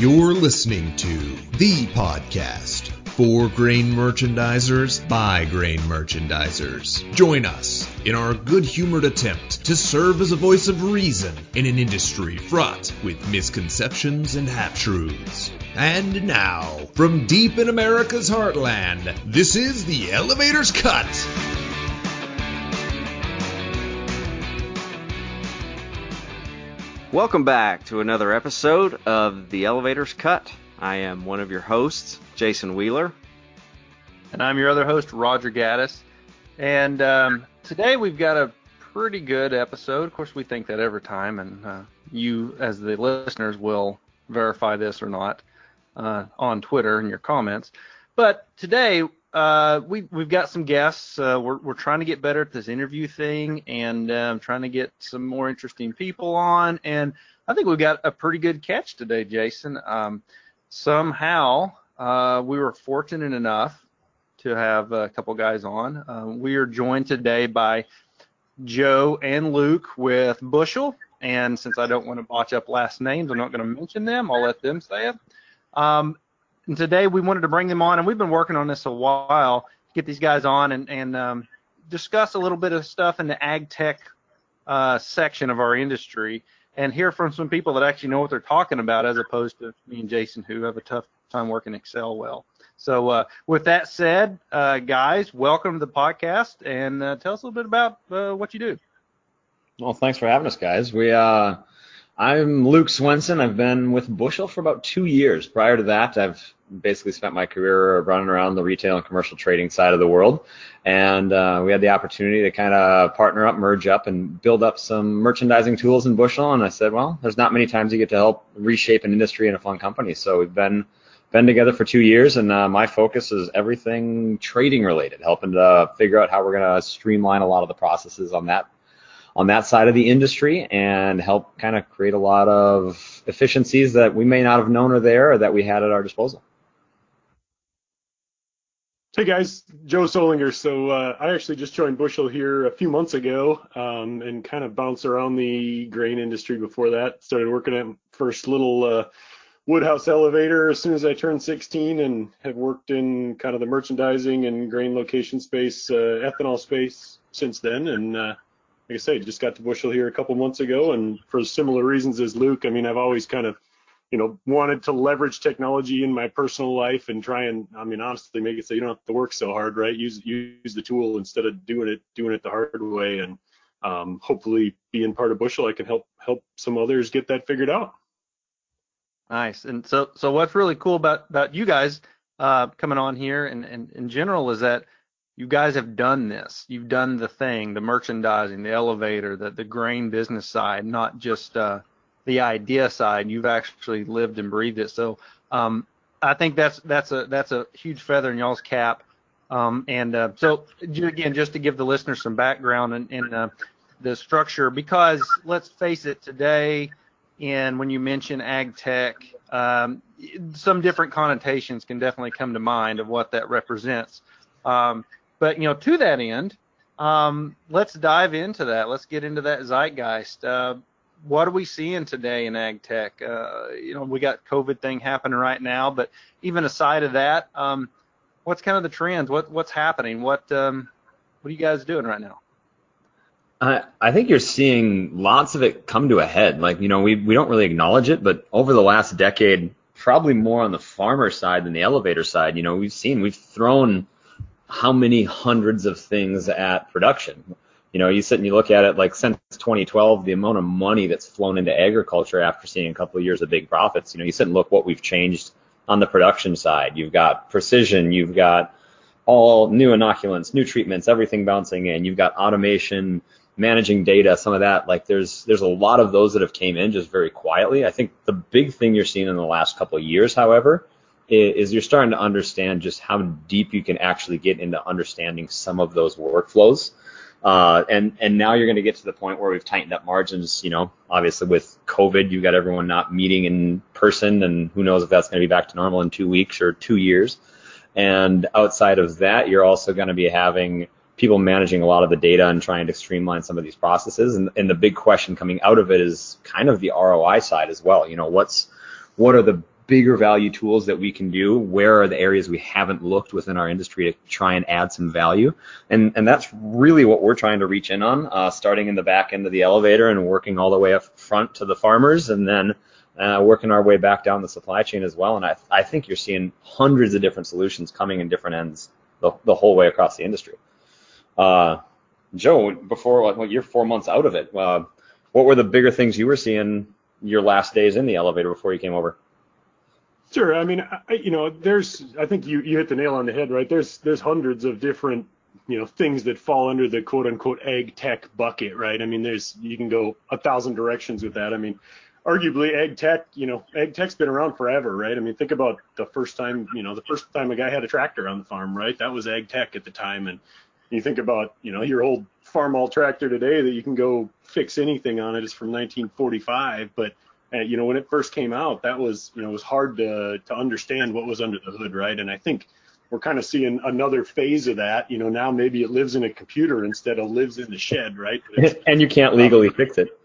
You're listening to the podcast for grain merchandisers by grain merchandisers. Join us in our good humored attempt to serve as a voice of reason in an industry fraught with misconceptions and half truths. And now, from deep in America's heartland, this is the Elevator's Cut. Welcome back to another episode of The Elevator's Cut. I am one of your hosts, Jason Wheeler. And I'm your other host, Roger Gaddis. And um, today we've got a pretty good episode. Of course, we think that every time, and uh, you, as the listeners, will verify this or not uh, on Twitter in your comments. But today uh, we we've got some guests. Uh, we're we're trying to get better at this interview thing, and um, trying to get some more interesting people on. And I think we've got a pretty good catch today, Jason. Um, somehow uh, we were fortunate enough to have a couple guys on. Uh, we are joined today by Joe and Luke with Bushel. And since I don't want to botch up last names, I'm not going to mention them. I'll let them say it. Um, and today we wanted to bring them on, and we've been working on this a while to get these guys on and, and um, discuss a little bit of stuff in the ag tech uh, section of our industry and hear from some people that actually know what they're talking about as opposed to me and Jason who have a tough time working Excel well. So uh, with that said, uh, guys, welcome to the podcast and uh, tell us a little bit about uh, what you do. Well, thanks for having us, guys. We uh, I'm Luke Swenson. I've been with Bushel for about two years. Prior to that, I've basically spent my career running around the retail and commercial trading side of the world. And uh, we had the opportunity to kind of partner up, merge up, and build up some merchandising tools in Bushel. And I said, well, there's not many times you get to help reshape an industry in a fun company. So we've been been together for two years, and uh, my focus is everything trading related, helping to figure out how we're going to streamline a lot of the processes on that on that side of the industry and help kind of create a lot of efficiencies that we may not have known are there or that we had at our disposal. Hey guys, Joe Solinger. So uh, I actually just joined Bushel here a few months ago um, and kind of bounced around the grain industry before that. Started working at first little uh, Woodhouse elevator as soon as I turned 16 and have worked in kind of the merchandising and grain location space, uh, ethanol space since then. And uh, like I say, just got to Bushel here a couple months ago, and for similar reasons as Luke. I mean, I've always kind of, you know, wanted to leverage technology in my personal life and try and, I mean, honestly, make it so you don't have to work so hard, right? Use use the tool instead of doing it doing it the hard way, and um, hopefully, being part of Bushel, I can help help some others get that figured out. Nice. And so so what's really cool about about you guys uh, coming on here and, and in general is that you guys have done this. You've done the thing, the merchandising, the elevator, the the grain business side, not just uh, the idea side. You've actually lived and breathed it. So um, I think that's that's a that's a huge feather in y'all's cap. Um, and uh, so again, just to give the listeners some background in, in uh, the structure, because let's face it, today, and when you mention ag tech, um, some different connotations can definitely come to mind of what that represents. Um, but you know, to that end, um, let's dive into that. Let's get into that zeitgeist. Uh, what are we seeing today in ag tech? Uh, you know, we got COVID thing happening right now, but even aside of that, um, what's kind of the trends? What what's happening? What um, what are you guys doing right now? I, I think you're seeing lots of it come to a head. Like, you know, we, we don't really acknowledge it, but over the last decade, probably more on the farmer side than the elevator side, you know, we've seen, we've thrown how many hundreds of things at production. You know, you sit and you look at it like since 2012, the amount of money that's flown into agriculture after seeing a couple of years of big profits. You know, you sit and look what we've changed on the production side. You've got precision, you've got all new inoculants, new treatments, everything bouncing in. You've got automation, managing data, some of that. Like there's there's a lot of those that have came in just very quietly. I think the big thing you're seeing in the last couple of years, however, is you're starting to understand just how deep you can actually get into understanding some of those workflows. Uh, and and now you're going to get to the point where we've tightened up margins. You know, obviously with COVID, you got everyone not meeting in person, and who knows if that's going to be back to normal in two weeks or two years. And outside of that, you're also going to be having people managing a lot of the data and trying to streamline some of these processes. And, and the big question coming out of it is kind of the ROI side as well. You know, what's what are the bigger value tools that we can do? Where are the areas we haven't looked within our industry to try and add some value? And and that's really what we're trying to reach in on, uh, starting in the back end of the elevator and working all the way up front to the farmers, and then uh, working our way back down the supply chain as well. And I I think you're seeing hundreds of different solutions coming in different ends the, the whole way across the industry. Uh, Joe, before well, you're four months out of it. Uh, what were the bigger things you were seeing your last days in the elevator before you came over? Sure. I mean, I, you know, there's, I think you, you hit the nail on the head, right? There's, there's hundreds of different, you know, things that fall under the quote unquote ag tech bucket, right? I mean, there's, you can go a thousand directions with that. I mean, arguably ag tech, you know, ag tech's been around forever, right? I mean, think about the first time, you know, the first time a guy had a tractor on the farm, right? That was ag tech at the time. And you think about, you know, your old Farmall tractor today that you can go fix anything on it is from 1945, but you know, when it first came out, that was, you know, it was hard to to understand what was under the hood, right? And I think we're kind of seeing another phase of that. You know, now maybe it lives in a computer instead of lives in the shed, right? and you can't legally um, fix it.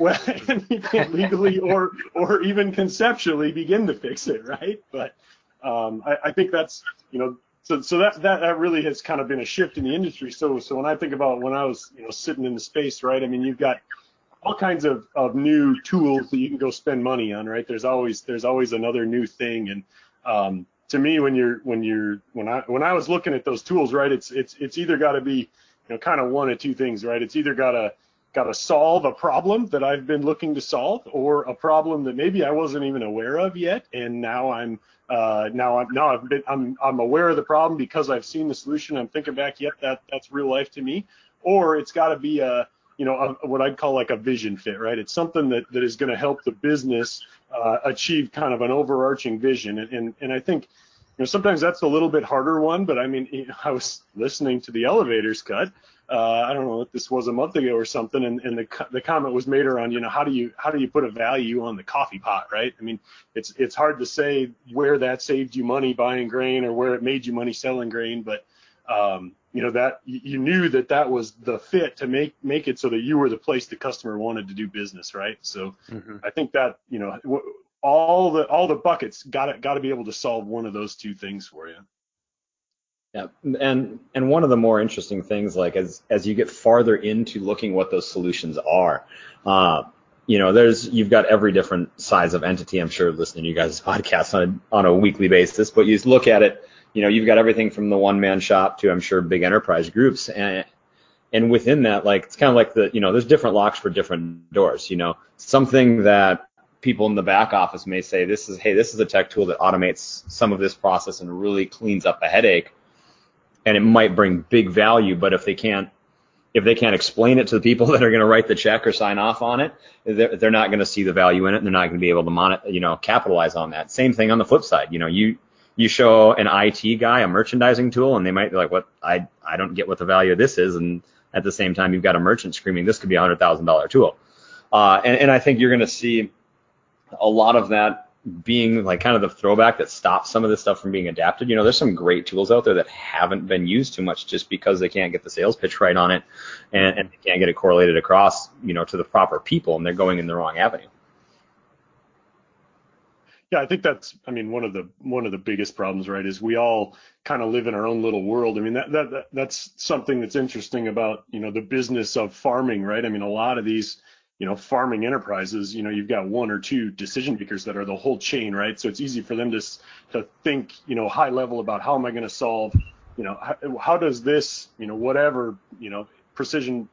Well, and you can't legally or or even conceptually begin to fix it, right? But um, I, I think that's, you know, so so that that that really has kind of been a shift in the industry. So so when I think about when I was you know sitting in the space, right? I mean, you've got all kinds of, of new tools that you can go spend money on, right? There's always there's always another new thing, and um, to me, when you're when you're when I when I was looking at those tools, right, it's it's it's either got to be you know kind of one of two things, right? It's either got to got to solve a problem that I've been looking to solve, or a problem that maybe I wasn't even aware of yet, and now I'm uh, now I'm now I've been I'm I'm aware of the problem because I've seen the solution. I'm thinking back, yep, that that's real life to me, or it's got to be a you know, a, what I'd call like a vision fit, right? It's something that, that is going to help the business uh, achieve kind of an overarching vision. And, and, and I think, you know, sometimes that's a little bit harder one, but I mean, I was listening to the elevators cut. Uh, I don't know if this was a month ago or something, and, and the the comment was made around, you know, how do you how do you put a value on the coffee pot, right? I mean, it's it's hard to say where that saved you money buying grain or where it made you money selling grain, but um, you know that you knew that that was the fit to make make it so that you were the place the customer wanted to do business, right? So mm-hmm. I think that you know all the all the buckets got to got to be able to solve one of those two things for you. Yeah, and and one of the more interesting things, like as as you get farther into looking what those solutions are, uh, you know, there's you've got every different size of entity. I'm sure listening to you guys' podcasts on a, on a weekly basis, but you look at it you know, you've got everything from the one man shop to I'm sure big enterprise groups and and within that, like it's kind of like the, you know, there's different locks for different doors. You know, something that people in the back office may say, this is, hey, this is a tech tool that automates some of this process and really cleans up a headache, and it might bring big value. But if they can't, if they can't explain it to the people that are going to write the check or sign off on it, they're, they're not going to see the value in it. And they're not going to be able to mon- you know, capitalize on that. Same thing on the flip side. You know, you you show an IT guy a merchandising tool, and they might be like, "What? I I don't get what the value of this is." And at the same time, you've got a merchant screaming, "This could be a hundred thousand dollar tool." Uh, and, and I think you're going to see a lot of that being like kind of the throwback that stops some of this stuff from being adapted. You know, there's some great tools out there that haven't been used too much just because they can't get the sales pitch right on it and, and they can't get it correlated across, you know, to the proper people and they're going in the wrong avenue. Yeah, I think that's I mean one of the one of the biggest problems, right, is we all kind of live in our own little world. I mean that, that that that's something that's interesting about, you know, the business of farming, right? I mean a lot of these, you know, farming enterprises, you know, you've got one or two decision makers that are the whole chain, right? So it's easy for them to to think, you know, high level about how am I going to solve, you know, how, how does this, you know, whatever, you know, precision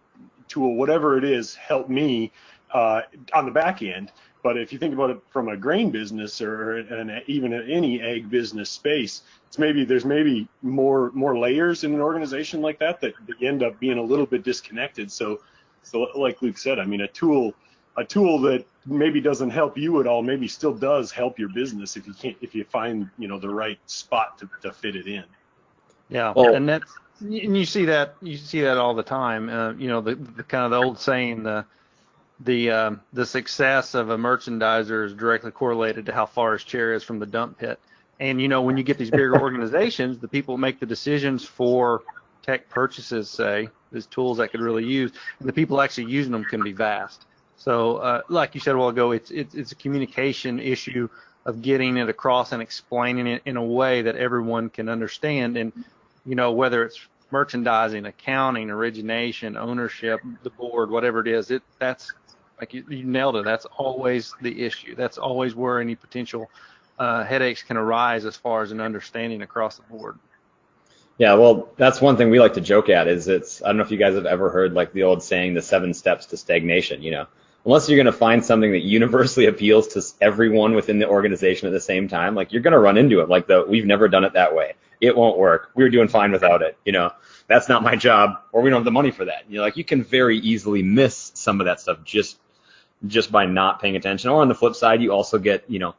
tool, whatever it is, help me uh, on the back end but if you think about it from a grain business or an, even any ag business space, it's maybe there's maybe more more layers in an organization like that that, that end up being a little bit disconnected. So, so like Luke said, I mean, a tool a tool that maybe doesn't help you at all maybe still does help your business if you can't if you find you know the right spot to, to fit it in. Yeah, well, and that's and you see that you see that all the time. Uh, you know the, the kind of the old saying the the um, the success of a merchandiser is directly correlated to how far his chair is from the dump pit. And you know, when you get these bigger organizations, the people make the decisions for tech purchases, say, these tools that could really use, and the people actually using them can be vast. So, uh, like you said a while ago, it's it's, it's a communication issue of getting it across and explaining it in a way that everyone can understand. And you know, whether it's merchandising, accounting, origination, ownership, the board, whatever it is, it that's like you, you nailed it. That's always the issue. That's always where any potential uh, headaches can arise as far as an understanding across the board. Yeah, well, that's one thing we like to joke at is it's I don't know if you guys have ever heard like the old saying the seven steps to stagnation, you know. Unless you're going to find something that universally appeals to everyone within the organization at the same time, like you're going to run into it. Like the we've never done it that way. It won't work. We are doing fine without it, you know. That's not my job or we don't have the money for that. You know, like you can very easily miss some of that stuff just just by not paying attention. Or on the flip side, you also get, you know,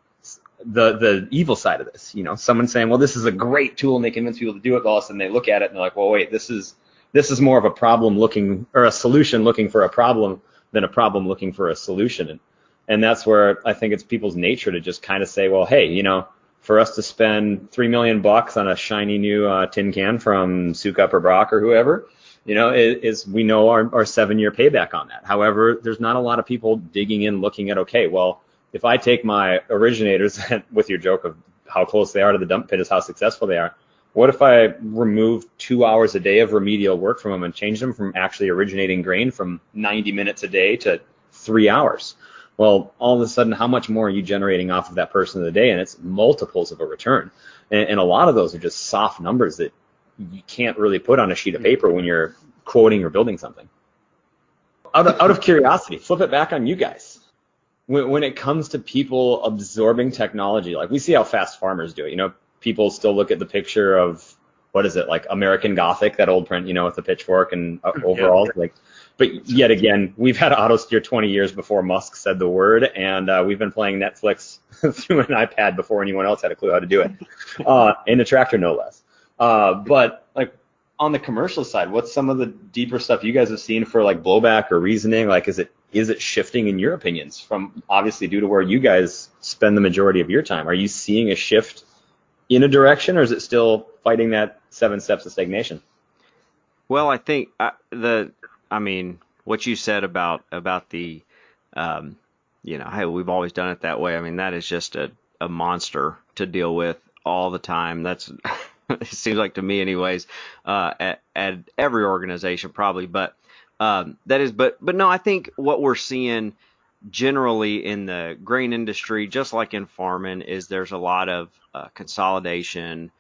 the the evil side of this. You know, someone saying, well, this is a great tool, and they convince people to do it. All of a sudden, they look at it and they're like, well, wait, this is this is more of a problem looking or a solution looking for a problem than a problem looking for a solution. And and that's where I think it's people's nature to just kind of say, well, hey, you know, for us to spend three million bucks on a shiny new uh, tin can from Sukup or Brock or whoever, you know, is, we know our, our seven year payback on that. However, there's not a lot of people digging in looking at, okay, well, if I take my originators with your joke of how close they are to the dump pit is how successful they are. What if I remove two hours a day of remedial work from them and change them from actually originating grain from 90 minutes a day to three hours? Well, all of a sudden, how much more are you generating off of that person in the day? And it's multiples of a return. And, and a lot of those are just soft numbers that you can't really put on a sheet of paper when you're quoting or building something. Out of, out of curiosity, flip it back on you guys when, when it comes to people absorbing technology, like we see how fast farmers do it. You know, people still look at the picture of what is it like American Gothic, that old print, you know, with the pitchfork and uh, overall, yeah. like. But yet again, we've had auto steer 20 years before Musk said the word, and uh, we've been playing Netflix through an iPad before anyone else had a clue how to do it, uh, in a tractor no less. Uh, but like on the commercial side, what's some of the deeper stuff you guys have seen for like blowback or reasoning? Like, is it is it shifting in your opinions from obviously due to where you guys spend the majority of your time? Are you seeing a shift in a direction, or is it still fighting that seven steps of stagnation? Well, I think uh, the, I mean, what you said about about the, um, you know, hey, we've always done it that way. I mean, that is just a a monster to deal with all the time. That's it seems like to me, anyways, uh, at, at every organization probably, but um, that is, but but no, I think what we're seeing generally in the grain industry, just like in farming, is there's a lot of uh, consolidation,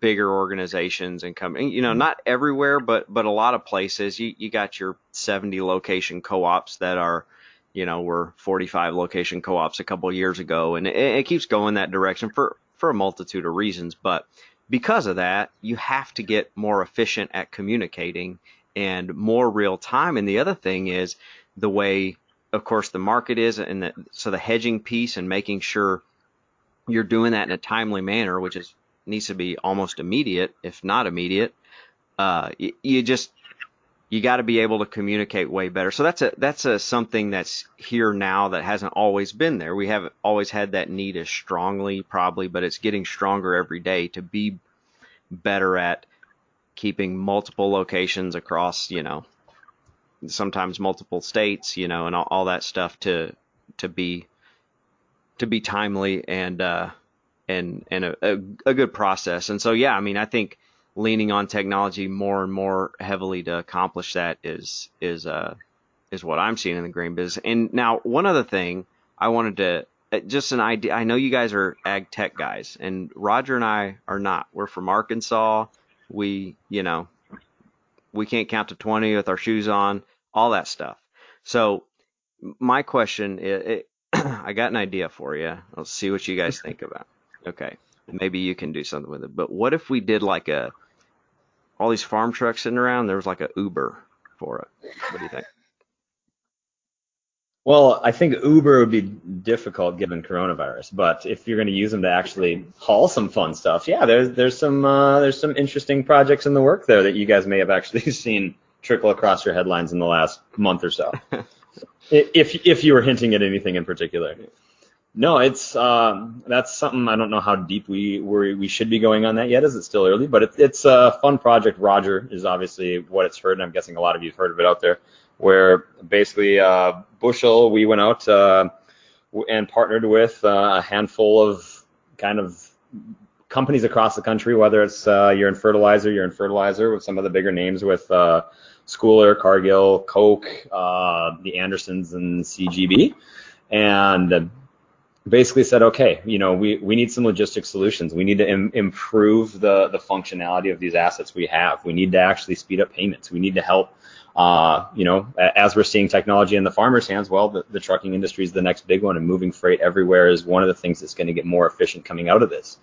bigger organizations and coming. You know, not everywhere, but but a lot of places. You you got your 70 location co-ops that are, you know, were 45 location co-ops a couple years ago, and it, it keeps going that direction for for a multitude of reasons. But because of that, you have to get more efficient at communicating and more real time. And the other thing is the way, of course, the market is, and the, so the hedging piece and making sure you're doing that in a timely manner, which is needs to be almost immediate, if not immediate. Uh, you, you just you got to be able to communicate way better. So that's a that's a something that's here now that hasn't always been there. We haven't always had that need as strongly, probably, but it's getting stronger every day to be better at keeping multiple locations across, you know, sometimes multiple states, you know, and all, all that stuff to to be to be timely and uh, and and a, a, a good process. And so yeah, I mean, I think leaning on technology more and more heavily to accomplish that is is uh is what I'm seeing in the grain business. And now one other thing I wanted to uh, just an idea. I know you guys are ag tech guys, and Roger and I are not. We're from Arkansas we, you know, we can't count to 20 with our shoes on, all that stuff. So my question is, it, I got an idea for you. Let's see what you guys think about. Okay, maybe you can do something with it. But what if we did like a all these farm trucks sitting around? There was like a Uber for it. What do you think? Well, I think Uber would be difficult given coronavirus, but if you're going to use them to actually haul some fun stuff, yeah, there's there's some uh, there's some interesting projects in the work there that you guys may have actually seen trickle across your headlines in the last month or so. if if you were hinting at anything in particular. No, it's um, that's something I don't know how deep we we we should be going on that yet, as it's still early. But it, it's a fun project. Roger is obviously what it's heard, and I'm guessing a lot of you've heard of it out there where basically uh, Bushel, we went out uh, and partnered with uh, a handful of kind of companies across the country, whether it's uh, you're in fertilizer, you're in fertilizer with some of the bigger names with uh, Scoular, Cargill, Koch, uh, the Andersons, and CGB, and basically said, okay, you know, we, we need some logistic solutions. We need to Im- improve the, the functionality of these assets we have. We need to actually speed up payments. We need to help, uh, you know, as we're seeing technology in the farmer's hands, well, the, the trucking industry is the next big one and moving freight everywhere is one of the things that's going to get more efficient coming out of this.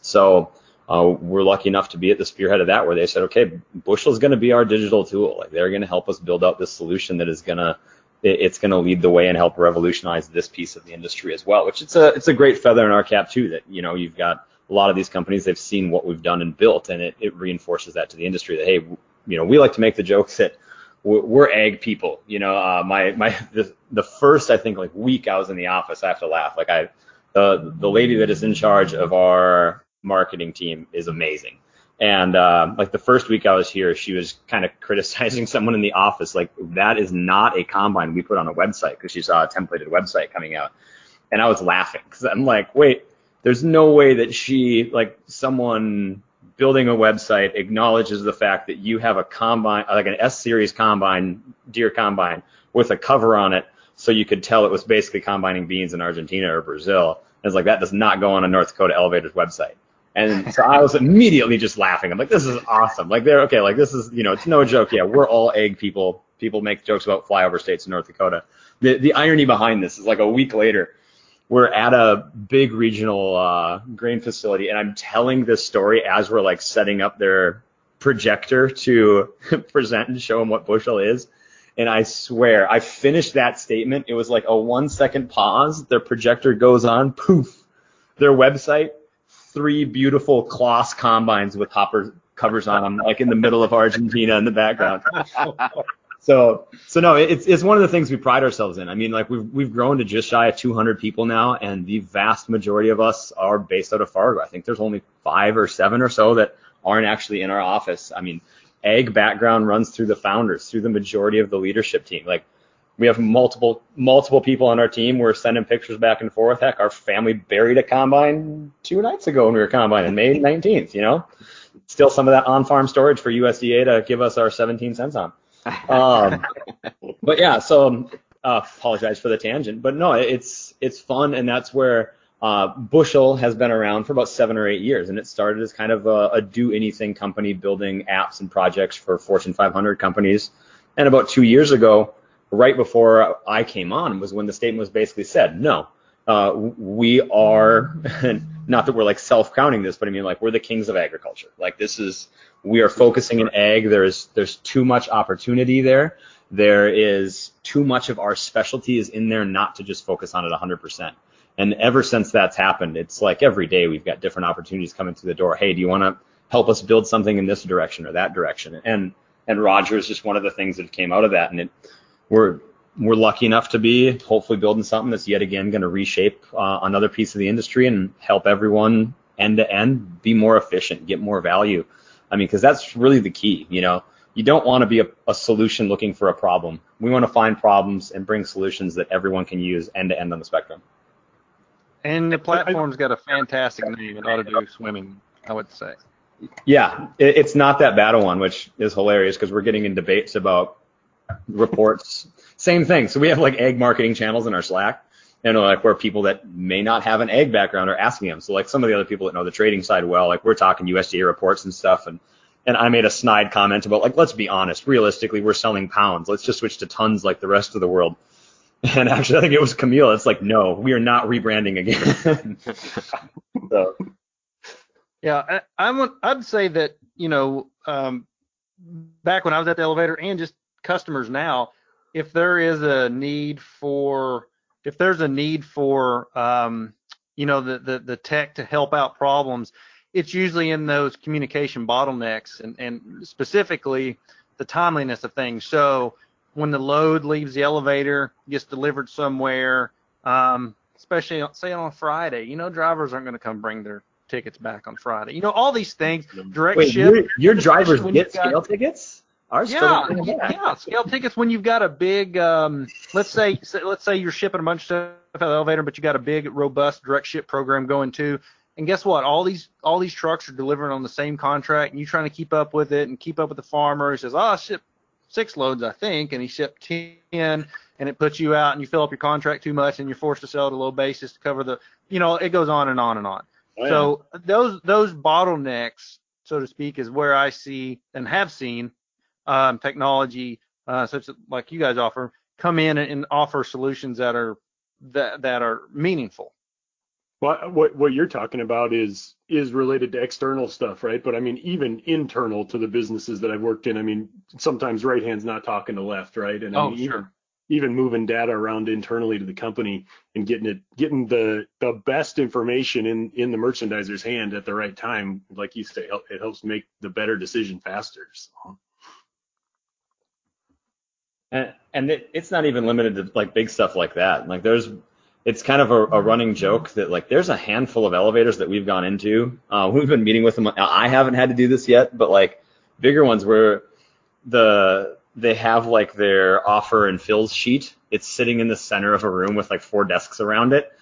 So, uh, we're lucky enough to be at the spearhead of that where they said, okay, Bushel is going to be our digital tool. Like they're going to help us build out this solution that is going to it's going to lead the way and help revolutionize this piece of the industry as well, which it's a it's a great feather in our cap too. That you know you've got a lot of these companies they've seen what we've done and built, and it, it reinforces that to the industry that hey, you know we like to make the jokes that we're, ag people. You know, uh, my my the, the first I think like week I was in the office, I have to laugh. Like I the the lady that is in charge of our marketing team is amazing. And uh, like the first week I was here, she was kind of criticizing someone in the office, like that is not a combine we put on a website because she saw a templated website coming out, and I was laughing because I'm like, wait, there's no way that she like someone building a website acknowledges the fact that you have a combine like an S series combine, Deere combine with a cover on it, so you could tell it was basically combining beans in Argentina or Brazil. And it's like that does not go on a North Dakota elevator's website. And so I was immediately just laughing. I'm like, this is awesome. Like they're okay. Like this is, you know, it's no joke. Yeah, we're all ag people. People make jokes about flyover states in North Dakota. The the irony behind this is like a week later, we're at a big regional uh, grain facility, and I'm telling this story as we're like setting up their projector to present and show them what bushel is. And I swear, I finished that statement. It was like a one second pause. Their projector goes on, poof. Their website three beautiful Claas combines with hopper covers on them, like in the middle of Argentina in the background. so, so no, it's it's one of the things we pride ourselves in. I mean, like we've we've grown to just shy of 200 people now, and the vast majority of us are based out of Fargo. I think there's only five or seven or so that aren't actually in our office. I mean, ag background runs through the founders, through the majority of the leadership team. Like we have multiple multiple people on our team. We're sending pictures back and forth. Heck, our family buried a combine two nights ago when we were combining, in May 19th. You know, still some of that on-farm storage for USDA to give us our 17 cents on. Um, but yeah, so uh, apologize for the tangent, but no, it's it's fun, and that's where uh, Bushel has been around for about seven or eight years, and it started as kind of a, a do anything company building apps and projects for Fortune 500 companies. And about two years ago, right before I came on was when the statement was basically said, no, uh, we are, not that we're like self-counting this, but I mean like we're the kings of agriculture. Like this is, we are focusing in ag. There's, there's too much opportunity there. There is too much of our specialty is in there not to just focus on it 100%. And ever since that's happened, it's like every day we've got different opportunities coming through the door. Hey, do you want to help us build something in this direction or that direction? And, and Roger is just one of the things that came out of that. And it, we're we're lucky enough to be hopefully building something that's yet again going to reshape uh, another piece of the industry and help everyone end to end be more efficient, get more value. I mean, because that's really the key. You know, you don't want to be a, a solution looking for a problem. We want to find problems and bring solutions that everyone can use end to end on the spectrum. And the platform's got a fantastic name. It ought to do swimming, I would say. Yeah, it, it's not that bad a one, which is hilarious because we're getting in debates about reports. Same thing. So we have like ag marketing channels in our Slack, and like where people that may not have an ag background are asking them. So like some of the other people that know the trading side well, like we're talking USDA reports and stuff, and and I made a snide comment about like let's be honest, realistically we're selling pounds. Let's just switch to tons like the rest of the world. And actually, I think it was Camille. It's like, no, we are not rebranding again. so. Yeah, I, I'm. I'd say that you know, um, back when I was at the elevator, and just customers now, if there is a need for if there's a need for um, you know the, the the tech to help out problems, it's usually in those communication bottlenecks and and specifically the timeliness of things. So when the load leaves the elevator, gets delivered somewhere, um, especially say on Friday, you know drivers aren't going to come bring their tickets back on Friday. You know all these things. Direct Wait, ship. Your, your drivers get scale tickets? Ours still Yeah, don't bring 'em back. yeah, scale tickets when you've got a big, um, let's say, let's say you're shipping a bunch of stuff out of the elevator, but you got a big, robust direct ship program going too. And guess what? All these all these trucks are delivering on the same contract, and you're trying to keep up with it and keep up with the farmer. He says, "Oh, I shipped six loads, I think," and he shipped ten, and it puts you out, and you fill up your contract too much, and you're forced to sell at a low basis to cover the, you know, it goes on and on and on. Oh, yeah. So those those bottlenecks, so to speak, is where I see and have seen um, technology uh, such as like you guys offer come in and, and offer solutions that are that that are meaningful. Well, what what you're talking about is is related to external stuff, right? But I mean, even internal to the businesses that I've worked in, I mean, sometimes right hand's not talking to left, right? And I Oh, mean, sure. even even moving data around internally to the company and getting it getting the the best information in in the merchandiser's hand at the right time, like you say, it helps make the better decision faster. So. And, and it, it's not even limited to like big stuff like that. Like there's, it's kind of a, a running joke that like there's a handful of elevators that we've gone into. Uh, we've been meeting with them. I haven't had to do this yet, but like bigger ones where the they have like their offer and fills sheet. It's sitting in the center of a room with like four desks around it.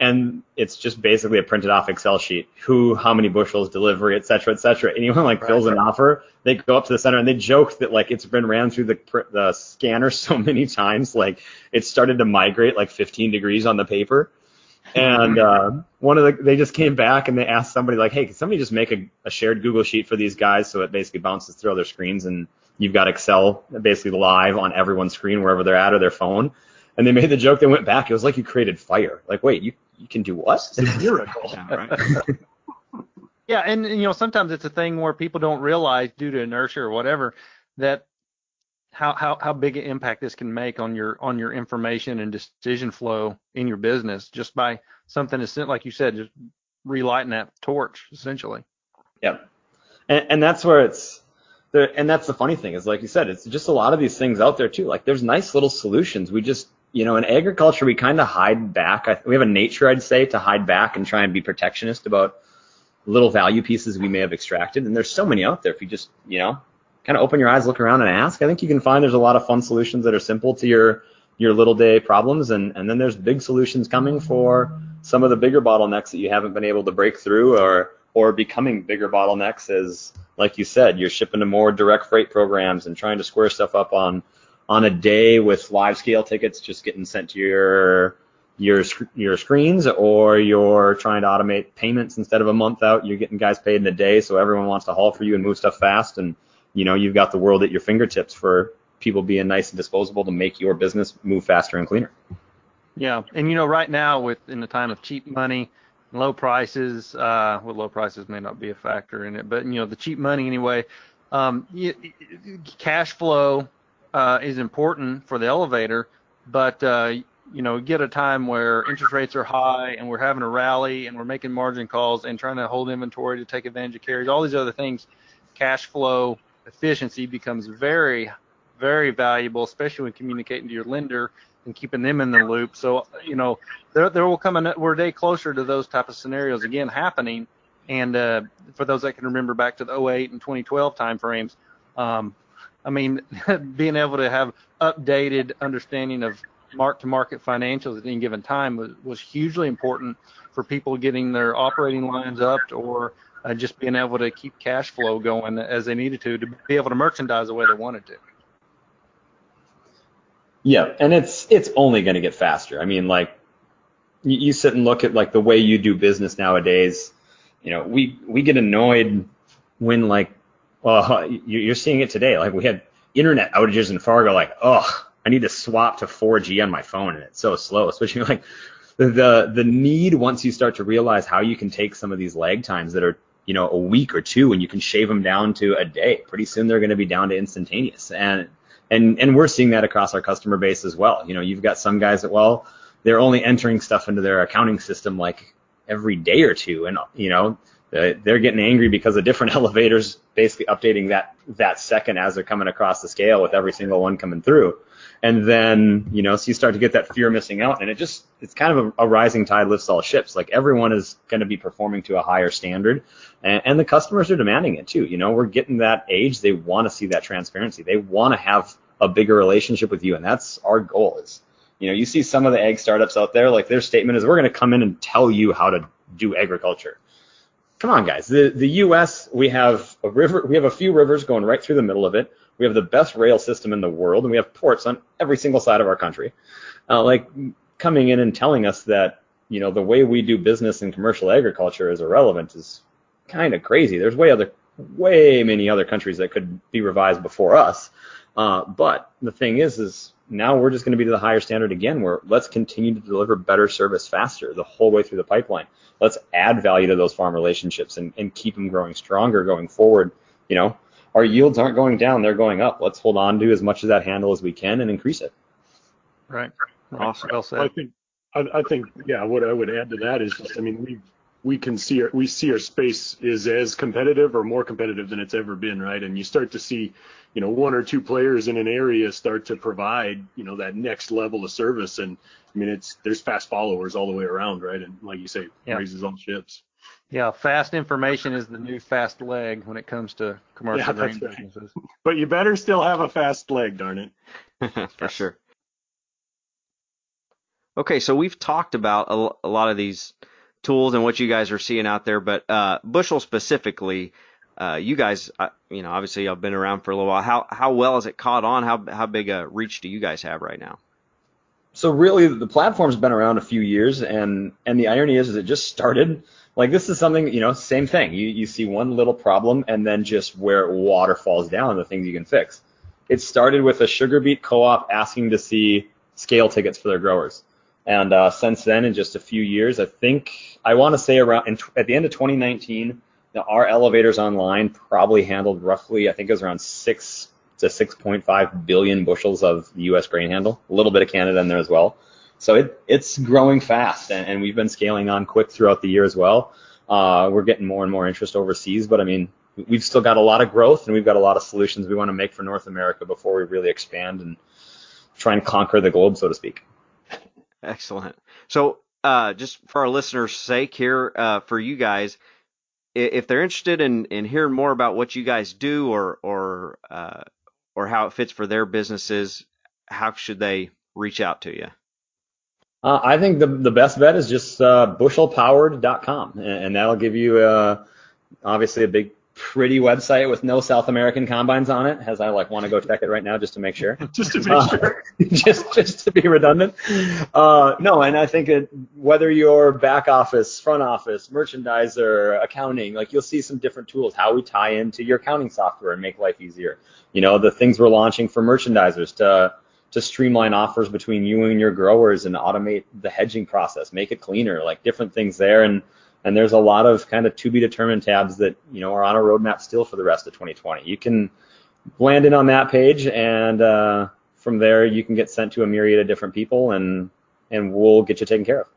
And it's just basically a printed off Excel sheet. Who, how many bushels, delivery, et cetera, et cetera. Anyone like fills an offer, they go up to the center and they joke that like it's been ran through the the scanner so many times, like it started to migrate like 15 degrees on the paper. And uh, one of the they just came back and they asked somebody like, hey, can somebody just make a, a shared Google sheet for these guys so it basically bounces through all their screens and you've got Excel basically live on everyone's screen wherever they're at or their phone. And they made the joke. They went back. It was like you created fire. Like, wait, you you can do what? It's a miracle. Yeah, right. Yeah, and, and you know sometimes it's a thing where people don't realize due to inertia or whatever that how how how big an impact this can make on your on your information and decision flow in your business just by something as sim- like you said just relighting that torch essentially. yeah And, and that's where it's there. And that's the funny thing is, like you said, it's just a lot of these things out there too. Like there's nice little solutions. We just, you know, in agriculture, we kind of hide back. We have a nature, I'd say, to hide back and try and be protectionist about little value pieces we may have extracted. And there's so many out there. If you just, you know, kind of open your eyes, look around and ask, I think you can find there's a lot of fun solutions that are simple to your, your little day problems. And, and then there's big solutions coming for some of the bigger bottlenecks that you haven't been able to break through or, or becoming bigger bottlenecks as, like you said, you're shipping to more direct freight programs and trying to square stuff up on, on a day with live scale tickets just getting sent to your, your, your screens or you're trying to automate payments instead of a month out, you're getting guys paid in a day. So everyone wants to haul for you and move stuff fast. And, you know, you've got the world at your fingertips for people being nice and disposable to make your business move faster and cleaner. Yeah, and you know right now with in the time of cheap money, low prices, uh, well low prices may not be a factor in it, but you know the cheap money anyway. Um, y y- cash flow uh, is important for the elevator, but uh, you know get a time where interest rates are high and we're having a rally and we're making margin calls and trying to hold inventory to take advantage of carriers, all these other things. Cash flow efficiency becomes very, very valuable, especially when communicating to your lender and keeping them in the loop. So, you know, there, there will come a, we're a day closer to those type of scenarios again happening. And uh, for those that can remember back to the 08 and 2012 timeframes, um, I mean, being able to have updated understanding of mark-to-market financials at any given time was, was hugely important for people getting their operating lines up or uh, just being able to keep cash flow going as they needed to to be able to merchandise the way they wanted to. Yeah, and it's it's only going to get faster. I mean, like you, you sit and look at like the way you do business nowadays. You know, we we get annoyed when like, well, you- you're seeing it today. Like we had internet outages in Fargo. Like, oh, I need to swap to 4G on my phone, and it's so slow. Especially like the the need once you start to realize how you can take some of these lag times that are you know a week or two, and you can shave them down to a day. Pretty soon they're going to be down to instantaneous, and and and we're seeing that across our customer base as well. You know, you've got some guys that well, they're only entering stuff into their accounting system like every day or two, and you know, uh, Uh, they're getting angry because of different elevators basically updating that that second as they're coming across the scale with every single one coming through. And then, you know, so you start to get that fear missing out, and it just, it's kind of a, a rising tide lifts all ships. Like everyone is going to be performing to a higher standard, and, and the customers are demanding it too. You know, we're getting that age; they want to see that transparency. They want to have a bigger relationship with you, and that's our goal. Is you know, you see some of the ag startups out there, like their statement is, we're going to come in and tell you how to do agriculture. Come on, guys. The the U.S. we have a river, we have a few rivers going right through the middle of it. We have the best rail system in the world, and we have ports on every single side of our country. Uh, like coming in and telling us that you know the way we do business in commercial agriculture is irrelevant is kind of crazy. There's way other way many other countries that could be revised before us. Uh, but the thing is, is now we're just going to be to the higher standard again. Where let's continue to deliver better service faster the whole way through the pipeline. Let's add value to those farm relationships and, and keep them growing stronger going forward. You know, our yields aren't going down; they're going up. Let's hold on to as much of that handle as we can and increase it. Right. right. Awesome. Well said. I think, I, I think, yeah. What I would add to that is just, I mean, we we can see our, we see our space is as competitive or more competitive than it's ever been, right? And you start to see, you know, one or two players in an area start to provide, you know, that next level of service. And I mean, it's there's fast followers all the way around, right? And like you say, Yeah. raises all ships. Yeah, fast information is the new fast leg when it comes to commercial Yeah, grain that's right. businesses. But you better still have a fast leg, darn it. For sure. Okay, so we've talked about a lot of these tools and what you guys are seeing out there, but uh, Bushel specifically, uh, you guys, uh, you know, obviously I've been around for a little while. How how well has it caught on? How how big a reach do you guys have right now? So really, the platform's been around a few years, and and the irony is, is it just started. Like this is something, you know, same thing. You you see one little problem, and then just where it waterfalls down, the things you can fix. It started with a sugar beet co-op asking to see scale tickets for their growers, and uh, since then, in just a few years, I think I want to say around in, at the end of 2019, you our elevators online probably handled roughly, I think it was around six to 6.5 billion bushels of U.S. grain handle, a little bit of Canada in there as well. So it, it's growing fast, and, and we've been scaling on quick throughout the year as well. Uh, we're getting more and more interest overseas, but I mean, we've still got a lot of growth, and we've got a lot of solutions we want to make for North America before we really expand and try and conquer the globe, so to speak. Excellent. So, uh, just for our listeners' sake here, uh, for you guys, if they're interested in, in hearing more about what you guys do or or uh, or how it fits for their businesses, how should they reach out to you? Uh, I think the the best bet is just uh, bushelpowered.com, and, and that'll give you uh, obviously a big, pretty website with no South American combines on it. As I like want to go check it right now just to make sure. Just to make Uh, sure. just just to be redundant. Uh, no, and I think it, whether you're back office, front office, merchandiser, accounting, like you'll see some different tools how we tie into your accounting software and make life easier. You know, the things we're launching for merchandisers to to streamline offers between you and your growers and automate the hedging process, make it cleaner, like different things there. And and there's a lot of kind of to be determined tabs that you know are on a roadmap still for the rest of 2020. You can land in on that page and uh, from there you can get sent to a myriad of different people and and we'll get you taken care of.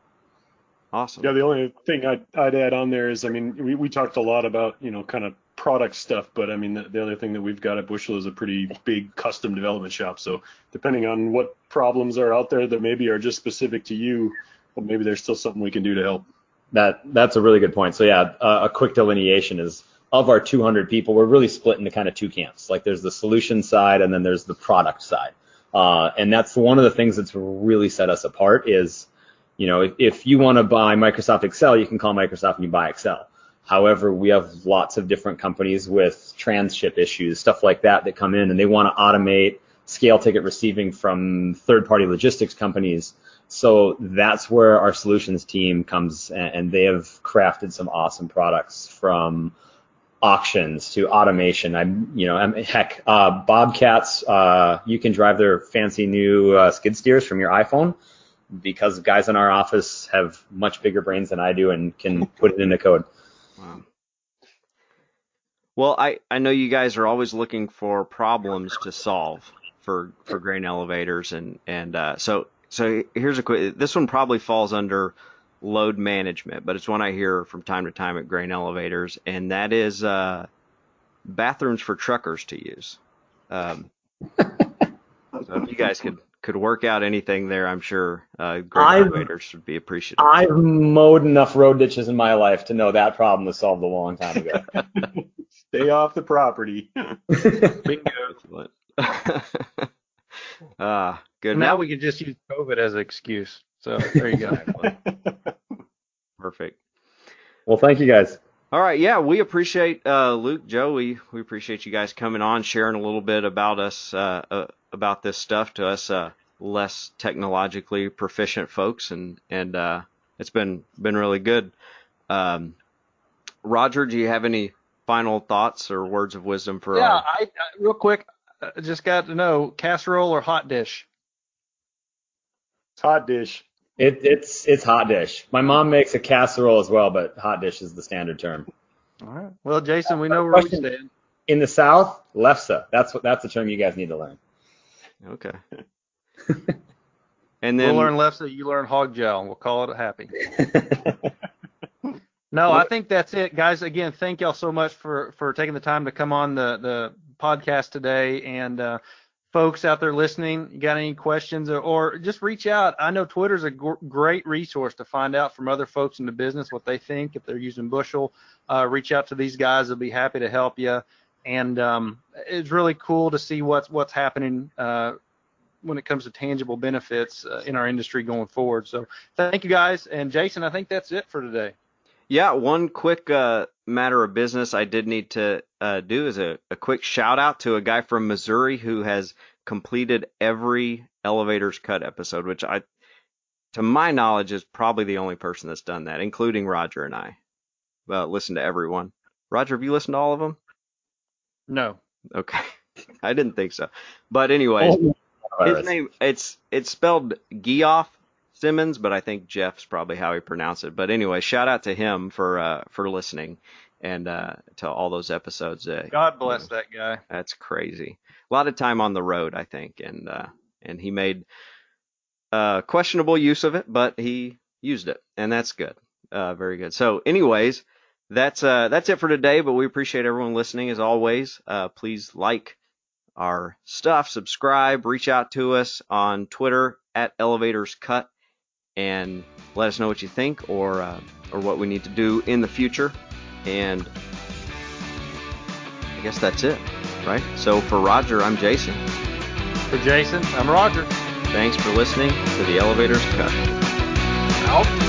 Awesome. Yeah, the only thing I'd, I'd add on there is, I mean, we, we talked a lot about, you know, kind of product stuff, but I mean, the, the other thing that we've got at Bushel is a pretty big custom development shop. So depending on what problems are out there that maybe are just specific to you, well, maybe there's still something we can do to help. That that's a really good point. So yeah, uh, a quick delineation is of our 200 people, we're really split into kind of two camps. Like there's the solution side and then there's the product side. Uh, and that's one of the things that's really set us apart is, you know, if, if you want to buy Microsoft Excel, you can call Microsoft and you buy Excel. However, we have lots of different companies with transship issues, stuff like that, that come in and they want to automate scale ticket receiving from third party logistics companies. So that's where our solutions team comes and, they have crafted some awesome products from auctions to automation. I'm, you know, I'm, heck, uh, Bobcats, uh, you can drive their fancy new uh, skid steers from your iPhone because guys in our office have much bigger brains than I do and can put it into code. Wow. Well, I, I know you guys are always looking for problems to solve for for grain elevators and and uh, so so here's a quick this one probably falls under load management, but it's one I hear from time to time at grain elevators, and that is uh, bathrooms for truckers to use. Um, so if you guys could could work out anything there, I'm sure uh, great I've- elevators would be appreciative. I've mowed enough road ditches in my life to know that problem was solved a long time ago. Stay off the property. Bingo. Excellent. Ah, good. Now we can just use COVID as an excuse. So there you go. perfect. well, thank you guys. All right, yeah, we appreciate uh, Luke, Joe. We, we appreciate you guys coming on, sharing a little bit about us, uh, uh, about this stuff to us uh, less technologically proficient folks, and and uh, it's been been really good. Um, Roger, do you have any final thoughts or words of wisdom for yeah, our? I, I real quick, just got to know casserole or hot dish. It's hot dish. It, it's it's hot dish. My mom makes a casserole as well, but hot dish is the standard term. All right. Well, Jason, we uh, know uh, where we Question. stand. In the South, lefse. That's what that's the term you guys need to learn. Okay. and then we'll learn left so you learn hog gel. We'll call it happy. No, I think that's it, guys. Again, thank y'all so much for for taking the time to come on the the podcast today. And uh, folks out there listening, you got any questions or, or just reach out. I know Twitter's a gr- great resource to find out from other folks in the business what they think if they're using Bushel. Uh, reach out to these guys; they'll be happy to help you. And um, it's really cool to see what's what's happening. Uh, when it comes to tangible benefits uh, in our industry going forward. So thank you guys. And Jason, I think that's it for today. Yeah, one quick uh, matter of business I did need to uh, do is a, a quick shout out to a guy from Missouri who has completed every Elevators Cut episode, which I, to my knowledge, is probably the only person that's done that, including Roger and I. Well, listen to everyone. Roger, have you listened to all of them? No. Okay, I didn't think so. But anyways, his name it's it's spelled Geoff Simmons, but I think Jeff's probably how he pronounced it. But anyway, shout out to him for uh, for listening and uh, to all those episodes. Uh, God bless that guy. that's crazy. A lot of time on the road, I think, and uh, and he made uh, questionable use of it, but he used it, and that's good. Uh, very good. So, anyways, that's uh, that's it for today. But we appreciate everyone listening as always. Uh, please like our stuff, subscribe, reach out to us on Twitter at Elevators Cut, and let us know what you think or uh, or what we need to do in the future. And I guess that's it, right? So for Roger, I'm Jason. For Jason, I'm Roger. Thanks for listening to the Elevators Cut. Out.